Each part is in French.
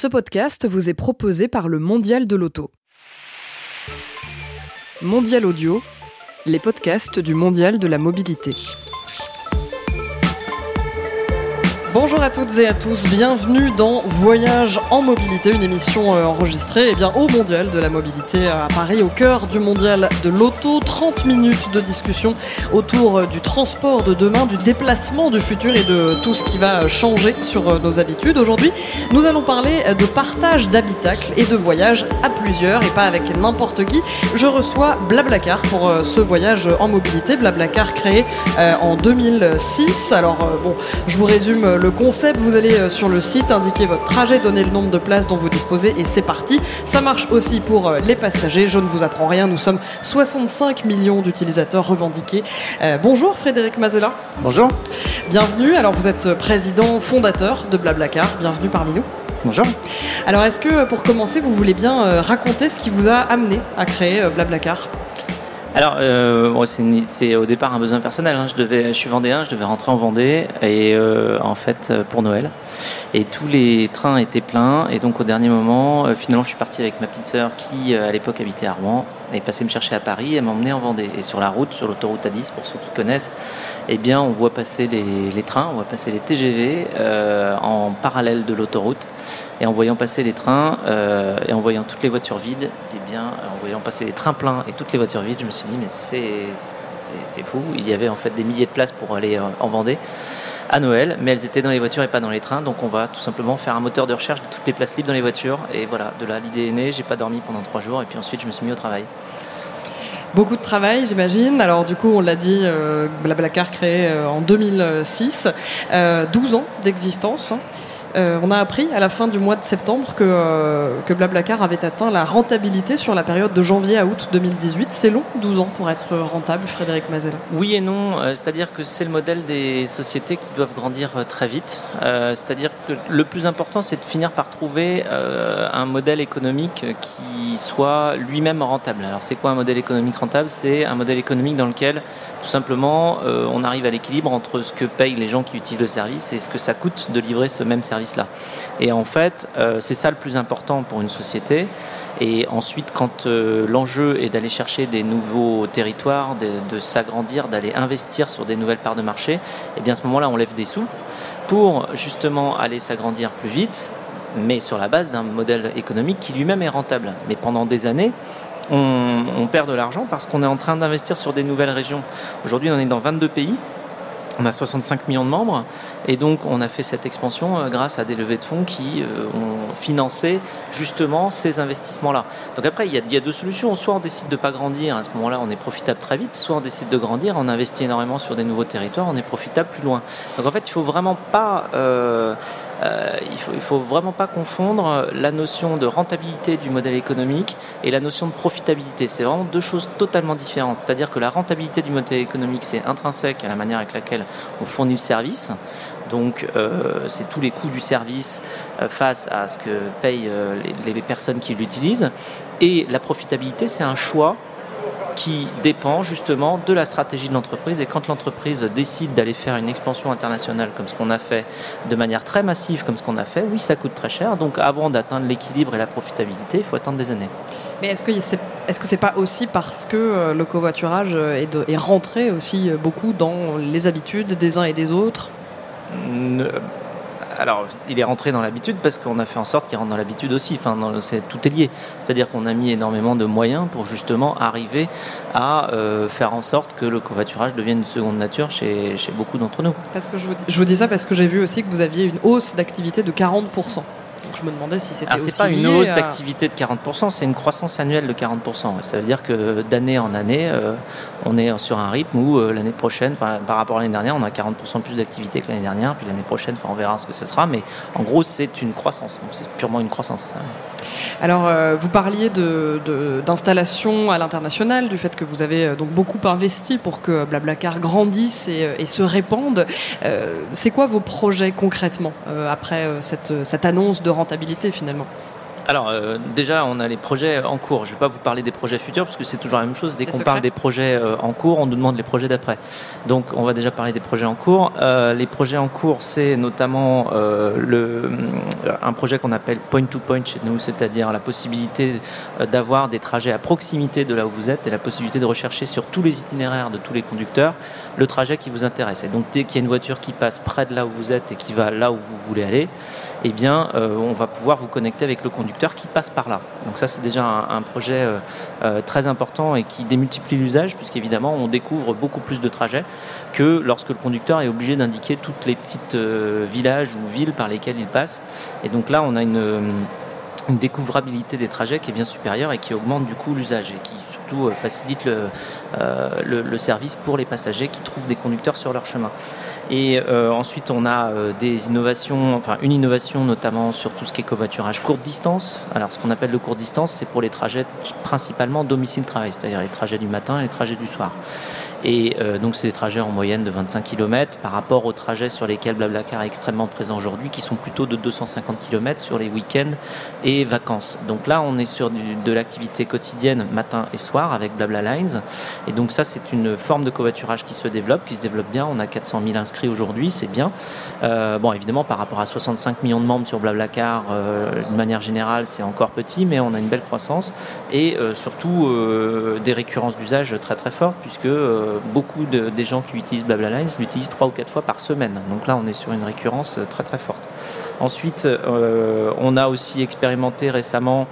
Ce podcast vous est proposé par le Mondial de l'Auto. Mondial Audio, les podcasts du Mondial de la mobilité. Bonjour à toutes et à tous, bienvenue dans Voyage en mobilité, une émission euh, enregistrée eh bien, au Mondial de la mobilité à Paris, au cœur du Mondial de l'auto. 30 minutes de discussion autour euh, du transport de demain, du déplacement du futur et de tout ce qui va changer sur euh, nos habitudes. Aujourd'hui, nous allons parler de partage d'habitacles et de voyage à plusieurs et pas avec n'importe qui. Je reçois Blablacar pour ce voyage en mobilité. Blablacar créé en 2006. Alors bon, je vous résume le concept. Vous allez euh, sur le site, indiquer votre trajet, donner le nombre de places dont vous disposez et c'est parti. Ça marche aussi pour euh, les passagers. Je ne vous apprends rien. Nous sommes 65 millions d'utilisateurs revendiqués. Euh, bonjour Frédéric Mazella. Bonjour. Bienvenue. Alors vous êtes président fondateur de Blablacar. Bienvenue parmi nous. Bonjour. Alors est-ce que pour commencer, vous voulez bien raconter ce qui vous a amené à créer Blablacar? Alors, euh, c'est au départ un besoin personnel. Hein. Je, devais, suis vendéen, je devais rentrer en Vendée, et euh, en fait, euh, pour Noël. Et tous les trains étaient pleins, et donc au dernier moment, finalement, je suis parti avec ma petite sœur qui, à l'époque, habitait à Rouen, et passait me chercher à Paris, et m'emmener en Vendée. Et sur la route, sur l'autoroute A10, pour ceux qui connaissent, eh bien, on voit passer les, trains, on voit passer les TGV en parallèle de l'autoroute. Et en voyant passer les trains et en voyant toutes les voitures vides, eh bien, en voyant passer les trains pleins et toutes les voitures vides, je me suis dit, mais c'est fou. Il y avait en fait des milliers de places pour aller euh, en Vendée à Noël, mais elles étaient dans les voitures et pas dans les trains. Donc on va tout simplement faire un moteur de recherche de toutes les places libres dans les voitures. Et voilà, de là l'idée est née. J'ai pas dormi pendant trois jours et puis ensuite je me suis mis au travail. Beaucoup de travail, j'imagine. Alors du coup, on l'a dit, euh, Blablacar créé euh, en 2006, 12 ans d'existence. Euh, on a appris à la fin du mois de septembre que, euh, que Blablacar avait atteint la rentabilité sur la période de janvier à août 2018. C'est long, 12 ans, pour être rentable, Frédéric Mazel Oui et non. Euh, c'est-à-dire que c'est le modèle des sociétés qui doivent grandir très vite. c'est-à-dire que le plus important, c'est de finir par trouver un modèle économique qui soit lui-même rentable. Alors c'est quoi un modèle économique rentable? C'est un modèle économique dans lequel, tout simplement, on arrive à l'équilibre entre ce que payent les gens qui utilisent le service et ce que ça coûte de livrer ce même service Et en fait, euh, c'est ça le plus important pour une société. Et ensuite, quand euh, l'enjeu est d'aller chercher des nouveaux territoires, de, s'agrandir, d'aller investir sur des nouvelles parts de marché, eh bien à ce moment-là, on lève des sous pour justement aller s'agrandir plus vite, mais sur la base d'un modèle économique qui lui-même est rentable. Mais pendant des années, on, on perd de l'argent parce qu'on est en train d'investir sur des nouvelles régions. Aujourd'hui, on est dans 22 pays. On a 65 millions de membres et donc on a fait cette expansion euh, grâce à des levées de fonds qui euh, ont financé justement ces investissements-là. Donc après, il y, a, deux solutions. Soit on décide de ne pas grandir, à ce moment-là on est profitable très vite, soit on décide de grandir, on investit énormément sur des nouveaux territoires, on est profitable plus loin. Donc en fait, il faut vraiment pas... Euh, euh, il il faut vraiment pas confondre la notion de rentabilité du modèle économique et la notion de profitabilité. C'est vraiment deux choses totalement différentes. C'est-à-dire que la rentabilité du modèle économique, c'est intrinsèque à la manière avec laquelle on fournit le service. Donc, euh, c'est tous les coûts du service euh, face à ce que payent les personnes qui l'utilisent. Et la profitabilité, c'est un choix qui dépend justement de la stratégie de l'entreprise. Et quand l'entreprise décide d'aller faire une expansion internationale comme ce qu'on a fait, de manière très massive comme ce qu'on a fait, oui, ça coûte très cher. Donc avant d'atteindre l'équilibre et la profitabilité, il faut attendre des années. Mais est-ce que c'est est-ce que c'est pas aussi parce que euh, le covoiturage est, est rentré aussi beaucoup dans les habitudes des uns et des autres? Alors, il est rentré dans l'habitude parce qu'on a fait en sorte qu'il rentre dans l'habitude aussi. Enfin, tout est lié. C'est-à-dire qu'on a mis énormément de moyens pour justement arriver à euh, faire en sorte que le covoiturage devienne une seconde nature chez, beaucoup d'entre nous. Parce que je vous, je vous dis ça parce que j'ai vu aussi que vous aviez une hausse d'activité de 40%. Donc je me demandais si c'était. c'est pas une hausse d'activité de 40%, c'est une croissance annuelle de 40%. Ça veut dire que d'année en année, euh, on est sur un rythme où euh, l'année prochaine, par rapport à l'année dernière, on a 40% plus d'activité que l'année dernière, puis l'année prochaine, on verra ce que ce sera. Mais en gros, c'est une croissance. C'est purement une croissance. Alors, euh, vous parliez d'installation à l'international, du fait que vous avez donc beaucoup investi pour que Blablacar grandisse et, et se répande. c'est quoi vos projets concrètement après cette annonce de rentabilité finalement? Alors euh, déjà, on a les projets en cours. Je ne vais pas vous parler des projets futurs parce que c'est toujours la même chose. Dès qu'on parle des projets euh, en cours, on nous demande les projets d'après. Donc on va déjà parler des projets en cours. Euh, les projets en cours, c'est notamment le, un projet qu'on appelle point to point chez nous, c'est-à-dire la possibilité d'avoir des trajets à proximité de là où vous êtes et la possibilité de rechercher sur tous les itinéraires de tous les conducteurs le trajet qui vous intéresse. Et donc dès qu'il y a une voiture qui passe près de là où vous êtes et qui va là où vous voulez aller, eh bien on va pouvoir vous connecter avec le conducteur qui passe par là. Donc ça, c'est déjà un, projet euh, euh, très important et qui démultiplie l'usage, puisqu'évidemment, on découvre beaucoup plus de trajets que lorsque le conducteur est obligé d'indiquer toutes les petites euh, villages ou villes par lesquels il passe. Et donc là, on a une une découvrabilité des trajets qui est bien supérieure et qui augmente du coup l'usage et qui surtout facilite le, le, service pour les passagers qui trouvent des conducteurs sur leur chemin. Et euh, ensuite, on a euh, des innovations, enfin une innovation notamment sur tout ce qui est covoiturage courte distance. Alors, ce qu'on appelle le court distance, c'est pour les trajets principalement domicile-travail, c'est-à-dire les trajets du matin et les trajets du soir. Et euh, donc, c'est des trajets en moyenne de 25 km par rapport aux trajets sur lesquels Blablacar est extrêmement présent aujourd'hui, qui sont plutôt de 250 km sur les week-ends et vacances. Donc là, on est sur de l'activité quotidienne matin et soir avec Blabla Lines. Et donc, ça, c'est une forme de covoiturage qui se développe, qui se développe bien. On a 400 000 inscrits aujourd'hui, c'est bien. Euh, bon, évidemment, par rapport à 65 millions de membres sur Blablacar, euh, de manière générale, c'est encore petit, mais on a une belle croissance et surtout des récurrences d'usage très très fortes, puisque euh, beaucoup de, des gens qui utilisent Blabla Lines l'utilisent trois ou quatre fois par semaine. Donc là, on est sur une récurrence euh, très très forte. Ensuite, euh, on a aussi expérimenté récemment,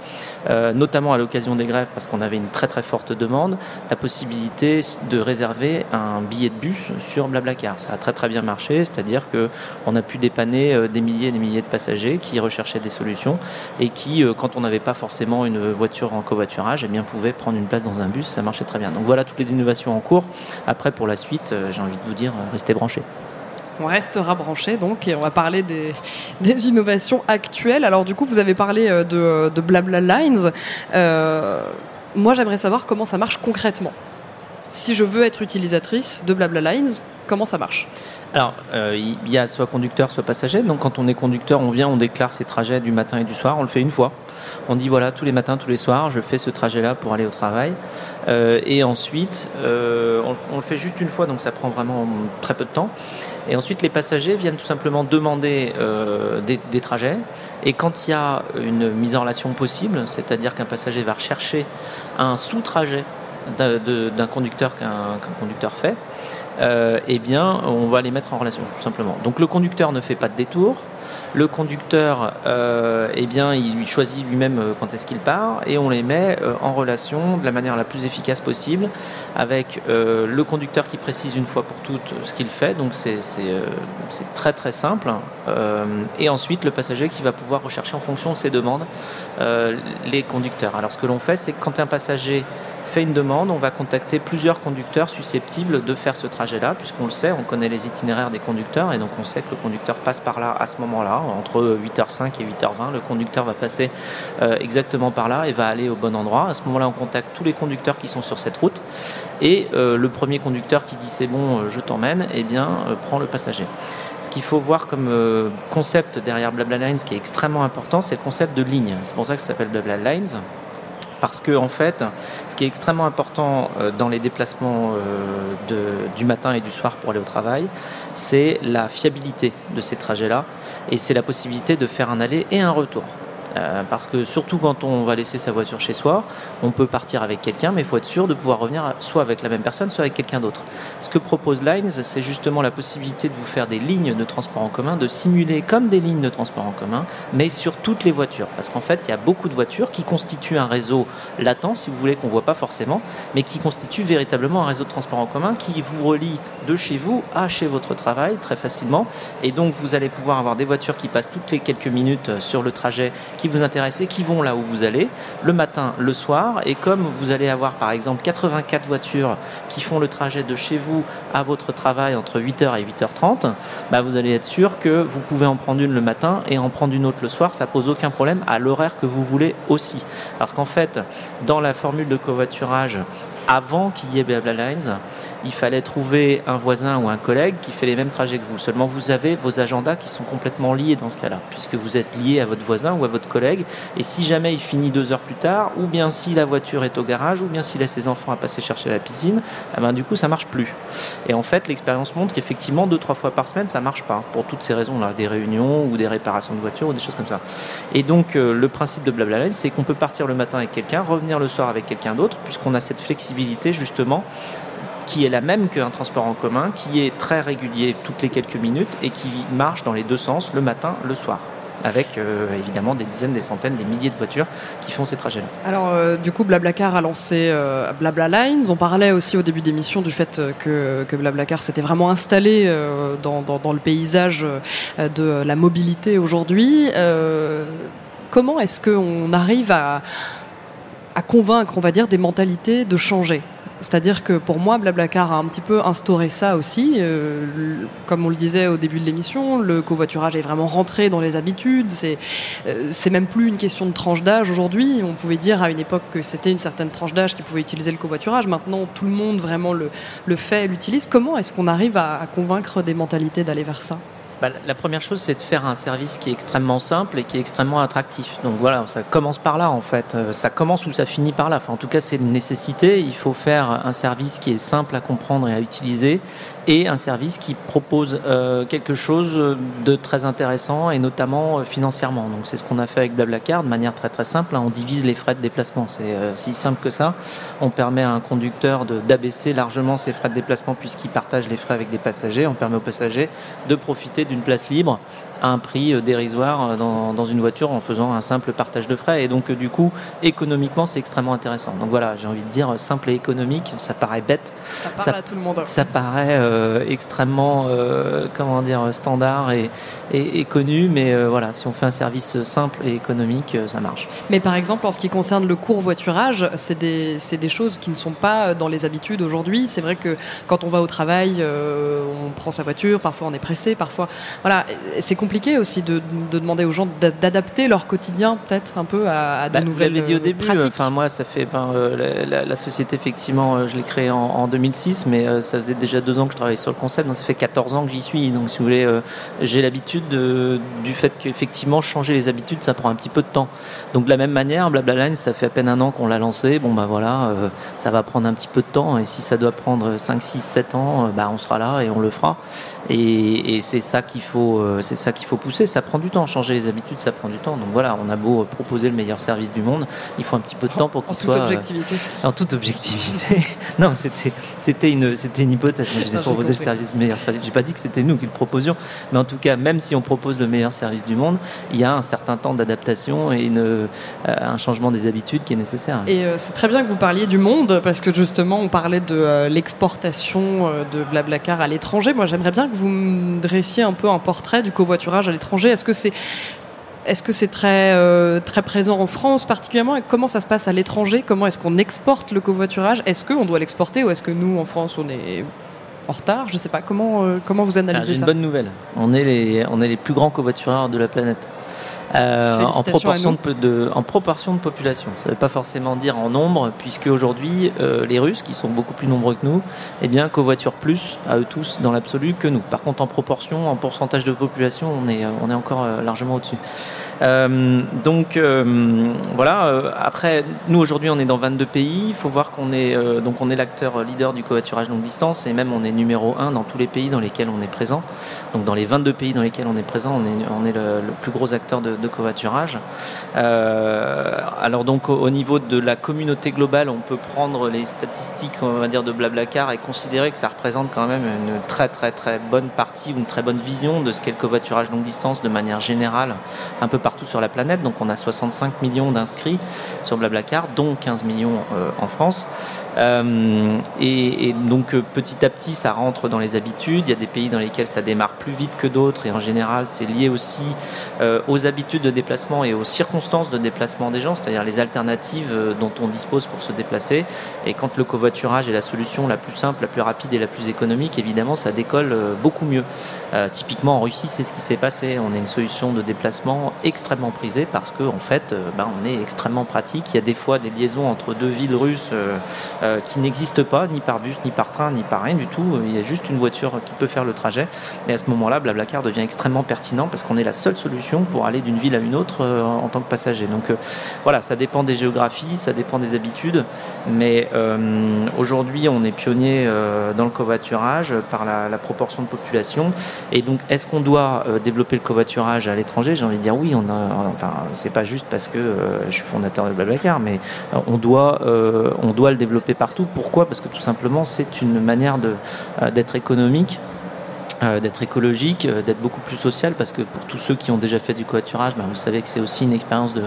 notamment à l'occasion des grèves, parce qu'on avait une très très forte demande, la possibilité de réserver un billet de bus sur Blablacar. Ça a très très bien marché, c'est-à-dire que on a pu dépanner des milliers et des milliers de passagers qui recherchaient des solutions et qui, quand on n'avait pas forcément une voiture en covoiturage, eh bien pouvaient prendre une place dans un bus. Ça marchait très bien. Donc voilà toutes les innovations en cours. Après, pour la suite, euh, j'ai envie de vous dire, euh, restez branchés. On restera branché donc et on va parler des, innovations actuelles. Alors du coup, vous avez parlé euh, de, Blabla Lines. moi, j'aimerais savoir comment ça marche concrètement. Si je veux être utilisatrice de Blabla Lines, comment ça marche? Alors, il y a soit conducteur, soit passager. Donc, quand on est conducteur, on vient, on déclare ses trajets du matin et du soir. On le fait une fois. On dit voilà, tous les matins, tous les soirs, je fais ce trajet-là pour aller au travail. Euh, et ensuite, euh, on, le fait juste une fois, donc ça prend vraiment très peu de temps. Et ensuite, les passagers viennent tout simplement demander euh, des, trajets. Et quand il y a une mise en relation possible, c'est-à-dire qu'un passager va rechercher un sous-trajet d'un conducteur qu'un conducteur fait, eh bien, on va les mettre en relation, tout simplement. Donc, le conducteur ne fait pas de détour. Le conducteur, euh, eh bien, il choisit lui-même euh, quand est-ce qu'il part et on les met euh, en relation de la manière la plus efficace possible avec le conducteur qui précise une fois pour toutes ce qu'il fait. Donc c'est très très simple. et ensuite le passager qui va pouvoir rechercher en fonction de ses demandes les conducteurs. Alors ce que l'on fait, c'est que quand un passager fait une demande, on va contacter plusieurs conducteurs susceptibles de faire ce trajet-là, puisqu'on le sait, on connaît les itinéraires des conducteurs, et donc on sait que le conducteur passe par là à ce moment-là, entre 8h05 et 8h20, le conducteur va passer euh, exactement par là et va aller au bon endroit. À ce moment-là, on contacte tous les conducteurs qui sont sur cette route, et euh, le premier conducteur qui dit c'est bon, euh, je t'emmène, eh bien, prend le passager. Ce qu'il faut voir comme concept derrière Blabla Lines, qui est extrêmement important, c'est le concept de ligne. C'est pour ça que ça s'appelle Blabla Lines parce que en fait, ce qui est extrêmement important euh, dans les déplacements euh, du matin et du soir pour aller au travail, c'est la fiabilité de ces trajets-là et c'est la possibilité de faire un aller et un retour. Euh, parce que surtout quand on va laisser sa voiture chez soi, on peut partir avec quelqu'un, mais il faut être sûr de pouvoir revenir soit avec la même personne, soit avec quelqu'un d'autre. Ce que propose Lines, c'est justement la possibilité de vous faire des lignes de transport en commun, de simuler comme des lignes de transport en commun, mais sur toutes les voitures. Parce qu'en fait, il y a beaucoup de voitures qui constituent un réseau latent, si vous voulez, qu'on ne voit pas forcément, mais qui constituent véritablement un réseau de transport en commun qui vous relie de chez vous à chez votre travail très facilement. Et donc, vous allez pouvoir avoir des voitures qui passent toutes les quelques minutes sur le trajet, qui vous intéressez, qui vont là où vous allez, le matin, le soir. Et comme vous allez avoir par exemple 84 voitures qui font le trajet de chez vous à votre travail entre 8h et 8h30, bah vous allez être sûr que vous pouvez en prendre une le matin et en prendre une autre le soir. Ça pose aucun problème à l'horaire que vous voulez aussi. Parce qu'en fait, dans la formule de covoiturage, avant qu'il y ait Blabla Lines, il fallait trouver un voisin ou un collègue qui fait les mêmes trajets que vous. Seulement, vous avez vos agendas qui sont complètement liés dans ce cas-là, puisque vous êtes lié à votre voisin ou à votre collègue. Et si jamais il finit deux heures plus tard, ou bien si la voiture est au garage, ou bien s'il a ses enfants à passer chercher la piscine, eh ben, du coup, ça marche plus. Et en fait, l'expérience montre qu'effectivement, deux, trois fois par semaine, ça marche pas, pour toutes ces raisons-là, des réunions ou des réparations de voitures ou des choses comme ça. Et donc, euh, le principe de Blabla c'est qu'on peut partir le matin avec quelqu'un, revenir le soir avec quelqu'un d'autre, puisqu'on a cette flexibilité justement qui est la même qu'un transport en commun, qui est très régulier toutes les quelques minutes et qui marche dans les deux sens, le matin, le soir avec euh, évidemment des dizaines, des centaines, des milliers de voitures qui font ces trajets-là. Alors euh, du coup, Blablacar a lancé euh, Blabla Lines. On parlait aussi au début d'émission du fait que, Blablacar s'était vraiment installé dans, dans, le paysage de la mobilité aujourd'hui. comment est-ce qu'on arrive à, à convaincre, on va dire, des mentalités de changer? C'est-à-dire que pour moi, Blablacar a un petit peu instauré ça aussi. Euh, comme on le disait au début de l'émission, le covoiturage est vraiment rentré dans les habitudes. C'est euh, même plus une question de tranche d'âge aujourd'hui. On pouvait dire à une époque que c'était une certaine tranche d'âge qui pouvait utiliser le covoiturage. Maintenant, tout le monde vraiment le, le fait, l'utilise. Comment est-ce qu'on arrive à convaincre des mentalités d'aller vers ça? Bah, la première chose, c'est de faire un service qui est extrêmement simple et qui est extrêmement attractif. Donc voilà, ça commence par là en fait. Euh, ça commence ou ça finit par là. Enfin, en tout cas, c'est une nécessité. Il faut faire un service qui est simple à comprendre et à utiliser et un service qui propose euh, quelque chose de très intéressant et notamment euh, financièrement. Donc c'est ce qu'on a fait avec Blablacar de manière très très simple. Hein. On divise les frais de déplacement. C'est euh, si simple que ça. On permet à un conducteur d'abaisser largement ses frais de déplacement puisqu'il partage les frais avec des passagers. On permet aux passagers de profiter d'une place libre à un prix euh, dérisoire euh, dans, une voiture en faisant un simple partage de frais. Et donc, euh, du coup, économiquement, c'est extrêmement intéressant. Donc voilà, j'ai envie de dire simple et économique, ça paraît bête. Ça paraît à tout le monde. Ça paraît extrêmement, comment dire, standard et, et, connu, mais voilà, si on fait un service simple et économique, ça marche. Mais par exemple, en ce qui concerne le court voiturage, c'est des, des, choses qui ne sont pas dans les habitudes aujourd'hui. C'est vrai que quand on va au travail, on prend sa voiture, parfois on est pressé, parfois. Voilà, c'est compliqué aussi de, demander aux gens d'adapter leur quotidien peut-être un peu à, de bah, nouvelles dit au euh, début, pratiques. Enfin moi, ça fait ben, euh, la, société effectivement, euh, je l'ai créée en, 2006, mais ça faisait déjà deux ans que je travaillais sur le concept, donc ça fait 14 ans que j'y suis. Donc si vous voulez, j'ai l'habitude du fait qu'effectivement changer les habitudes, ça prend un petit peu de temps. Donc de la même manière, Blablaline, ça fait à peine un an qu'on l'a lancé. Bon bah voilà, ça va prendre un petit peu de temps, et si ça doit prendre 5, 6, 7 ans, bah, on sera là et on le fera. Et, c'est ça qu'il faut, euh, c'est ça qu'il faut pousser. Ça prend du temps, changer les habitudes, ça prend du temps. Donc voilà, on a beau proposer le meilleur service du monde, il faut un petit peu de temps pour qu'il soit. En toute objectivité. en toute objectivité. non, c'était, c'était une, c'était une hypothèse. Je vous ai proposé le service, meilleur service. J'ai pas dit que c'était nous qui le proposions, mais en tout cas, même si on propose le meilleur service du monde, il y a un certain temps d'adaptation et une, euh, un changement des habitudes qui est nécessaire. Et euh, c'est très bien que vous parliez du monde parce que justement, on parlait de l'exportation de Blablacar à l'étranger. Moi, j'aimerais bien que vous me dressiez un peu un portrait du covoiturage à l'étranger. Est-ce que c'est est-ce que c'est très, euh, très présent en France particulièrement et Comment ça se passe à l'étranger? Comment est-ce qu'on exporte le covoiturage? Est-ce qu'on doit l'exporter ou est-ce que nous, en France, on est en retard? Je ne sais pas. Comment, euh, comment vous analysez ah, ça C'est une bonne nouvelle. On est, les, on est les plus grands covoitureurs de la planète. Euh, en, proportion de, en proportion de population. Ça ne veut pas forcément dire en nombre, puisque aujourd'hui, euh, les Russes, qui sont beaucoup plus nombreux que nous, eh bien, covoiturent plus à eux tous dans l'absolu que nous. Par contre, en proportion, en pourcentage de population, on est, on est encore euh, largement au-dessus. Euh, donc euh, voilà. Euh, après, nous aujourd'hui, on est dans 22 pays. Il faut voir qu'on est donc on est l'acteur leader du covoiturage longue distance et même on est numéro un dans tous les pays dans lesquels on est présent. Donc dans les 22 pays dans lesquels on est présent, on est, on est le, plus gros acteur de, de covoiturage. alors donc au, niveau de la communauté globale, on peut prendre les statistiques, on va dire de Blablacar et considérer que ça représente quand même une très très très bonne partie ou une très bonne vision de ce qu'est le covoiturage longue distance de manière générale, un peu partout sur la planète. Donc on a 65 millions d'inscrits sur Blablacar, dont 15 millions euh, en France. Euh, et, donc euh, petit à petit, ça rentre dans les habitudes. Il y a des pays dans lesquels ça démarre plus vite que d'autres, et en général, c'est lié aussi euh, aux habitudes de déplacement et aux circonstances de déplacement des gens, c'est-à-dire les alternatives dont on dispose pour se déplacer. Et quand le covoiturage est la solution la plus simple, la plus rapide et la plus économique, évidemment, ça décolle beaucoup mieux. typiquement en Russie, c'est ce qui s'est passé. On a une solution de déplacement extrêmement extrêmement prisé parce qu'en en fait, ben, on est extrêmement pratique. Il y a des fois des liaisons entre deux villes russes qui n'existent pas, ni par bus, ni par train, ni par rien du tout. Il y a juste une voiture qui peut faire le trajet. Et à ce moment-là, Blablacar devient extrêmement pertinent parce qu'on est la seule solution pour aller d'une ville à une autre en tant que passager. Donc voilà, ça dépend des géographies, ça dépend des habitudes, mais aujourd'hui, on est pionnier dans le covoiturage par la, proportion de population. Et donc, est-ce qu'on doit euh, développer le covoiturage à l'étranger? J'ai envie de dire oui. On a, enfin, c'est pas juste parce que euh, je suis fondateur de Blablacar, mais euh, on doit, on doit le développer partout. Pourquoi? Parce que tout simplement, c'est une manière de, d'être économique euh, d'être écologique, euh, d'être beaucoup plus social, parce que pour tous ceux qui ont déjà fait du covoiturage, ben, vous savez que c'est aussi une expérience de,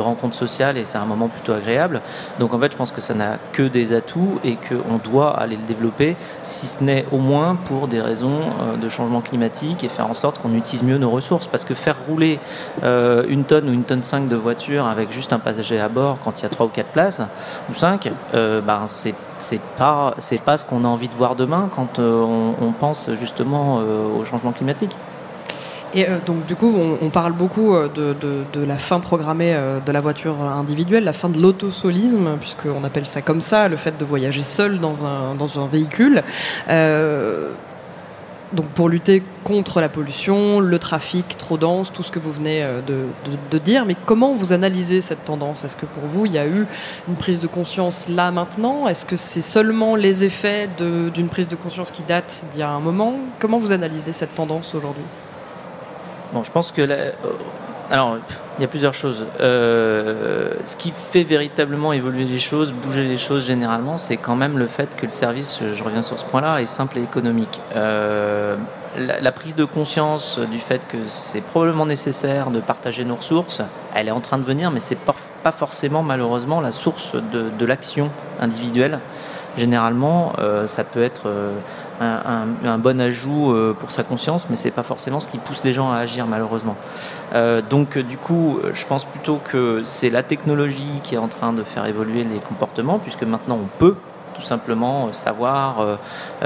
rencontre sociale et c'est un moment plutôt agréable. Donc en fait, je pense que ça n'a que des atouts et qu'on doit aller le développer, si ce n'est au moins pour des raisons euh, de changement climatique et faire en sorte qu'on utilise mieux nos ressources. Parce que faire rouler une tonne ou une tonne 5 de voiture avec juste un passager à bord quand il y a 3 ou 4 places, ou 5, ben, c'est c'est pas c'est pas ce qu'on a envie de voir demain quand on, on pense justement euh, au changement climatique. Et euh, donc du coup, on, parle beaucoup euh, de, la fin programmée de la voiture individuelle, la fin de l'autosolisme, puisqu'on appelle ça comme ça, le fait de voyager seul dans un, dans un véhicule donc pour lutter contre la pollution, le trafic trop dense, tout ce que vous venez euh, de, dire. Mais comment vous analysez cette tendance? Est-ce que pour vous, il y a eu une prise de conscience là maintenant? Est-ce que c'est seulement les effets d'une prise de conscience qui date d'il y a un moment? Comment vous analysez cette tendance aujourd'hui? Bon, je pense que alors, il y a plusieurs choses. Euh, ce qui fait véritablement évoluer les choses, bouger les choses généralement, c'est quand même le fait que le service, je reviens sur ce point-là, est simple et économique. Euh, la, prise de conscience du fait que c'est probablement nécessaire de partager nos ressources, elle est en train de venir, mais c'est pas, pas forcément malheureusement la source de, l'action individuelle. Généralement, euh, ça peut être un, bon ajout euh, pour sa conscience, mais c'est pas forcément ce qui pousse les gens à agir malheureusement. Euh, donc du coup, je pense plutôt que c'est la technologie qui est en train de faire évoluer les comportements, puisque maintenant on peut tout simplement euh, savoir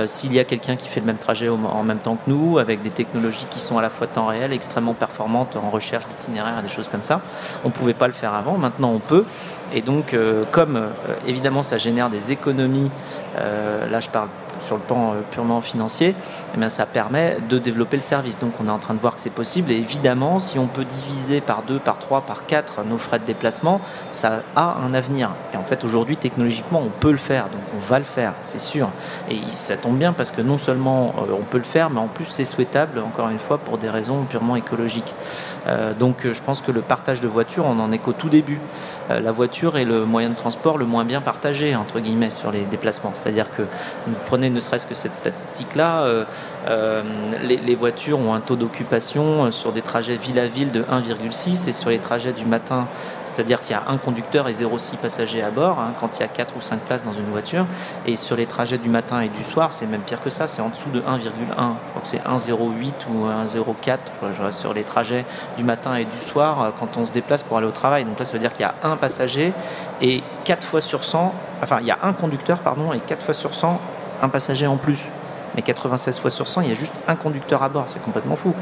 s'il y a quelqu'un qui fait le même trajet en même temps que nous, avec des technologies qui sont à la fois temps réel, extrêmement performantes en recherche d'itinéraire, des choses comme ça. On ne pouvait pas le faire avant, maintenant on peut. Et donc, comme évidemment ça génère des économies, là je parle sur le plan euh, purement financier, eh bien, ça permet de développer le service. Donc on est en train de voir que c'est possible. Et évidemment, si on peut diviser par deux, par trois, par quatre nos frais de déplacement, ça a un avenir. Et en fait, aujourd'hui, technologiquement, on peut le faire. Donc on va le faire, c'est sûr. Et ça tombe bien parce que non seulement euh, on peut le faire, mais en plus c'est souhaitable, encore une fois, pour des raisons purement écologiques. Euh, donc je pense que le partage de voitures, on en est qu'au tout début. la voiture est le moyen de transport le moins bien partagé, entre guillemets, sur les déplacements. C'est-à-dire que vous prenez ne serait-ce que cette statistique-là, euh, euh, les, voitures ont un taux d'occupation euh, sur des trajets ville à ville de 1,6 et sur les trajets du matin, c'est-à-dire qu'il y a un conducteur et 0,6 passagers à bord hein, quand il y a 4 ou 5 places dans une voiture. Et sur les trajets du matin et du soir, c'est même pire que ça, c'est en dessous de 1,1. Je crois que c'est 1,08 ou 1,04 sur les trajets du matin et du soir quand on se déplace pour aller au travail. Donc là, ça veut dire qu'il y a un passager et 4 fois sur 100, enfin il y a un conducteur pardon et 4 fois sur 100 un passager en plus mais 96 fois sur 100, il y a juste un conducteur à bord, c'est complètement fou.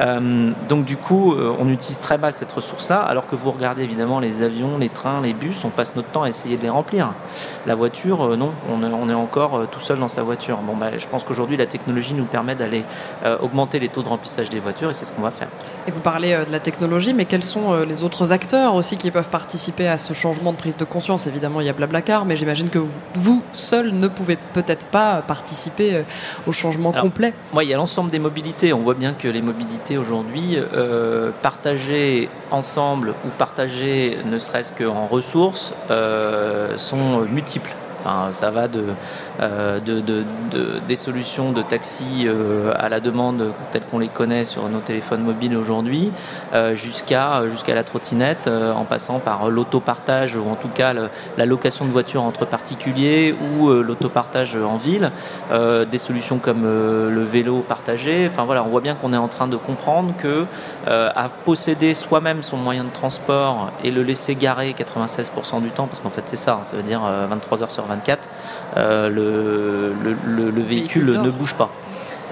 Euh, donc du coup, euh, on utilise très mal cette ressource-là, alors que vous regardez évidemment les avions, les trains, les bus, on passe notre temps à essayer de les remplir. La voiture, euh, non, on, est encore tout seul dans sa voiture. Bon, bah, je pense qu'aujourd'hui, la technologie nous permet d'aller augmenter les taux de remplissage des voitures, et c'est ce qu'on va faire. Et vous parlez de la technologie, mais quels sont les autres acteurs aussi qui peuvent participer à ce changement de prise de conscience? Évidemment, il y a Blablacar, mais j'imagine que vous, seul, ne pouvez peut-être pas participer au changement complet Moi, il y a l'ensemble des mobilités. On voit bien que les mobilités aujourd'hui, euh, partagées ensemble ou partagées ne serait-ce qu'en ressources, euh, sont multiples ça va euh, de, des solutions de taxi euh, à la demande telles qu'on les connaît sur nos téléphones mobiles aujourd'hui, euh, jusqu'à jusqu'à la trottinette, en passant par l'autopartage ou en tout cas la location de voitures entre particuliers ou l'autopartage en ville, des solutions comme le vélo partagé. Enfin voilà, on voit bien qu'on est en train de comprendre que à posséder soi-même son moyen de transport et le laisser garer 96% du temps, parce qu'en fait c'est ça, hein, ça veut dire 23 heures sur 24, euh, le, le, véhicule, ne bouge pas.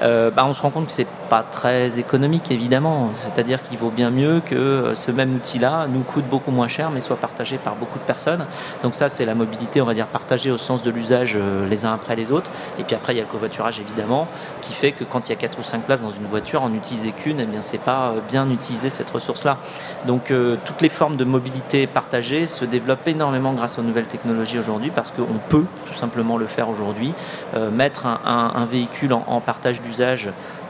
Bah, on se rend compte que c'est pas très économique évidemment. C'est-à-dire qu'il vaut bien mieux que ce même outil-là nous coûte beaucoup moins cher, mais soit partagé par beaucoup de personnes. Donc ça, c'est la mobilité, on va dire partagée au sens de l'usage les uns après les autres. Et puis après, il y a le covoiturage évidemment, qui fait que quand il y a quatre ou cinq places dans une voiture, en n'utiliser qu'une, eh bien c'est pas bien utiliser cette ressource-là. Donc toutes les formes de mobilité partagée se développent énormément grâce aux nouvelles technologies aujourd'hui parce qu'on peut tout simplement le faire aujourd'hui. Euh, mettre un, véhicule en, partage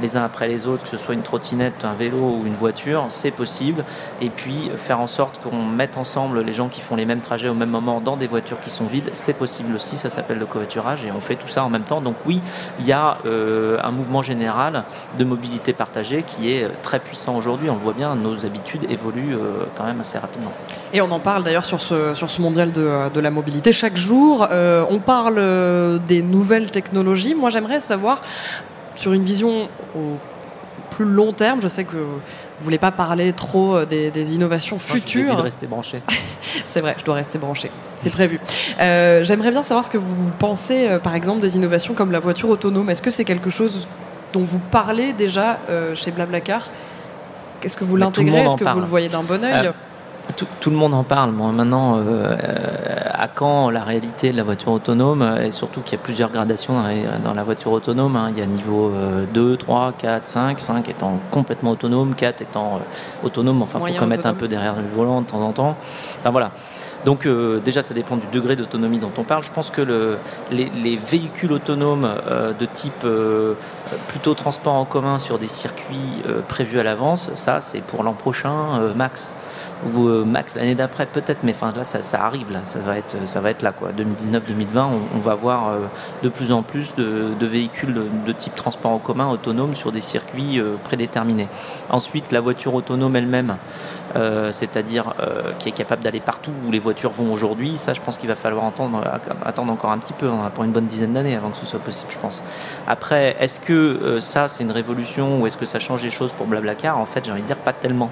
les uns après les autres, que ce soit une trottinette, un vélo ou une voiture, c'est possible. Et puis faire en sorte qu'on mette ensemble les gens qui font les mêmes trajets au même moment dans des voitures qui sont vides, c'est possible aussi. Ça s'appelle le covoiturage et on fait tout ça en même temps. Donc oui, il y a euh, un mouvement général de mobilité partagée qui est très puissant aujourd'hui. On le voit bien, nos habitudes évoluent euh, quand même assez rapidement. Et on en parle d'ailleurs sur ce, sur ce mondial de, de la mobilité chaque jour. Euh, on parle des nouvelles technologies. Moi, j'aimerais savoir, sur une vision au plus long terme, je sais que vous voulez pas parler trop euh, des, innovations futures. Je vous de rester branché. C'est vrai, je dois rester branché. C'est prévu. J'aimerais bien savoir ce que vous pensez, par exemple, des innovations comme la voiture autonome. Est-ce que c'est quelque chose dont vous parlez déjà chez Blablacar? Est-ce que vous l'intégrez? Est-ce que vous le voyez d'un bon oeil tout, le monde en parle. Moi, maintenant, euh, à quand la réalité de la voiture autonome Et surtout qu'il y a plusieurs gradations dans la, voiture autonome. Hein. Il y a niveau 2, 3, 4, 5. 5 étant complètement autonome, 4 étant euh, autonome. Enfin, il faut quand mettre un peu derrière le volant de temps en temps. Enfin, voilà. Donc euh, déjà, ça dépend du degré d'autonomie dont on parle. Je pense que le, les, véhicules autonomes de type plutôt transport en commun sur des circuits prévus à l'avance, ça c'est pour l'an prochain max ou euh, max l'année d'après peut-être, mais enfin là ça, arrive là, ça va être ça va être là quoi. 2019-2020, on, va voir euh, de plus en plus de, véhicules de, type transport en commun autonome sur des circuits euh, prédéterminés. Ensuite, la voiture autonome elle-même. Euh, c'est-à-dire euh, qui est capable d'aller partout où les voitures vont aujourd'hui. Ça, je pense qu'il va falloir attendre encore un petit peu, hein, pour une bonne dizaine d'années avant que ce soit possible, je pense. Après, est-ce que euh, ça, c'est une révolution ou est-ce que ça change les choses pour Blablacar? En fait, j'ai envie de dire pas tellement.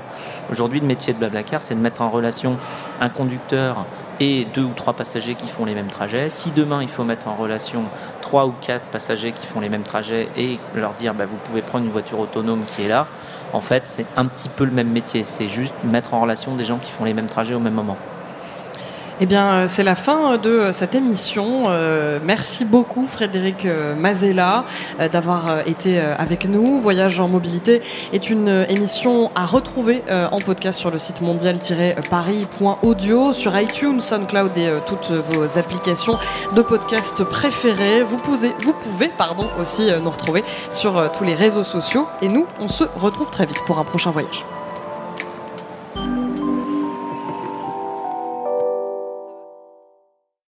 Aujourd'hui, le métier de Blablacar, c'est de mettre en relation un conducteur et deux ou trois passagers qui font les mêmes trajets. Si demain il faut mettre en relation trois ou quatre passagers qui font les mêmes trajets et leur dire bah, vous pouvez prendre une voiture autonome qui est là, en fait, c'est un petit peu le même métier. C'est juste mettre en relation des gens qui font les mêmes trajets au même moment. Eh bien, euh, c'est la fin de euh, cette émission. Euh, merci beaucoup, Frédéric Mazella, d'avoir été avec nous. Voyage en mobilité est une émission à retrouver en podcast sur le site mondial-paris.audio, sur iTunes, SoundCloud et toutes vos applications de podcast préférées. Vous pouvez, vous pouvez pardon, aussi nous retrouver sur tous les réseaux sociaux. Et nous, on se retrouve très vite pour un prochain voyage.